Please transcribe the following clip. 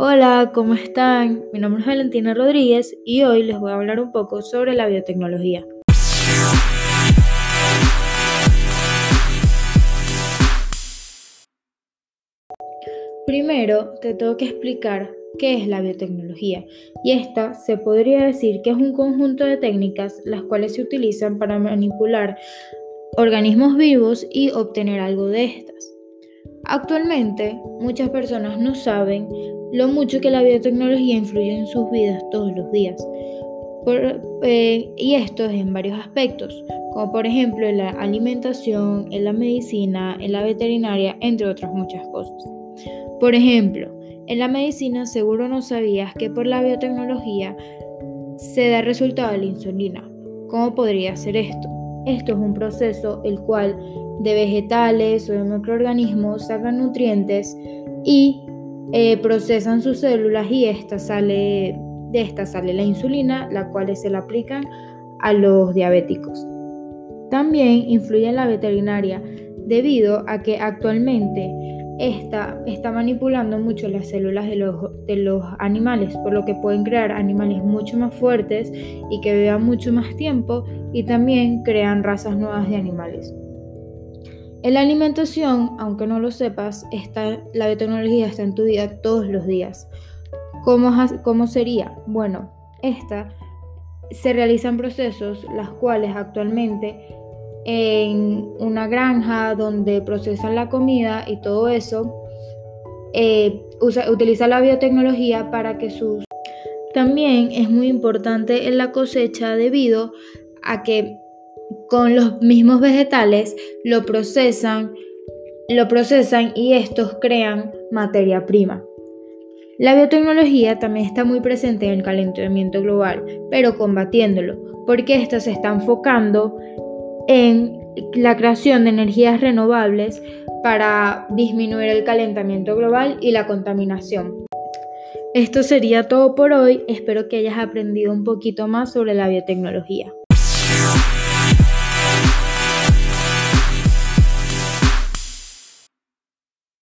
Hola, ¿cómo están? Mi nombre es Valentina Rodríguez y hoy les voy a hablar un poco sobre la biotecnología. Primero, te tengo que explicar qué es la biotecnología y esta se podría decir que es un conjunto de técnicas las cuales se utilizan para manipular organismos vivos y obtener algo de estas. Actualmente, muchas personas no saben lo mucho que la biotecnología influye en sus vidas todos los días. Eh, y esto es en varios aspectos, como por ejemplo en la alimentación, en la medicina, en la veterinaria, entre otras muchas cosas. Por ejemplo, en la medicina seguro no sabías que por la biotecnología se da resultado de la insulina. ¿Cómo podría ser esto? Esto es un proceso el cual de vegetales o de microorganismos sacan nutrientes y eh, procesan sus células y esta sale, de esta sale la insulina, la cual se la aplican a los diabéticos. También influye en la veterinaria debido a que actualmente esta está manipulando mucho las células de los, de los animales, por lo que pueden crear animales mucho más fuertes y que vivan mucho más tiempo y también crean razas nuevas de animales. En la alimentación, aunque no lo sepas, está, la biotecnología está en tu vida todos los días. ¿Cómo, ¿Cómo sería? Bueno, esta se realizan procesos las cuales actualmente en una granja donde procesan la comida y todo eso, eh, utiliza la biotecnología para que sus... También es muy importante en la cosecha debido a que con los mismos vegetales lo procesan, lo procesan y estos crean materia prima. La biotecnología también está muy presente en el calentamiento global, pero combatiéndolo, porque éstas se está enfocando en la creación de energías renovables para disminuir el calentamiento global y la contaminación. Esto sería todo por hoy, espero que hayas aprendido un poquito más sobre la biotecnología.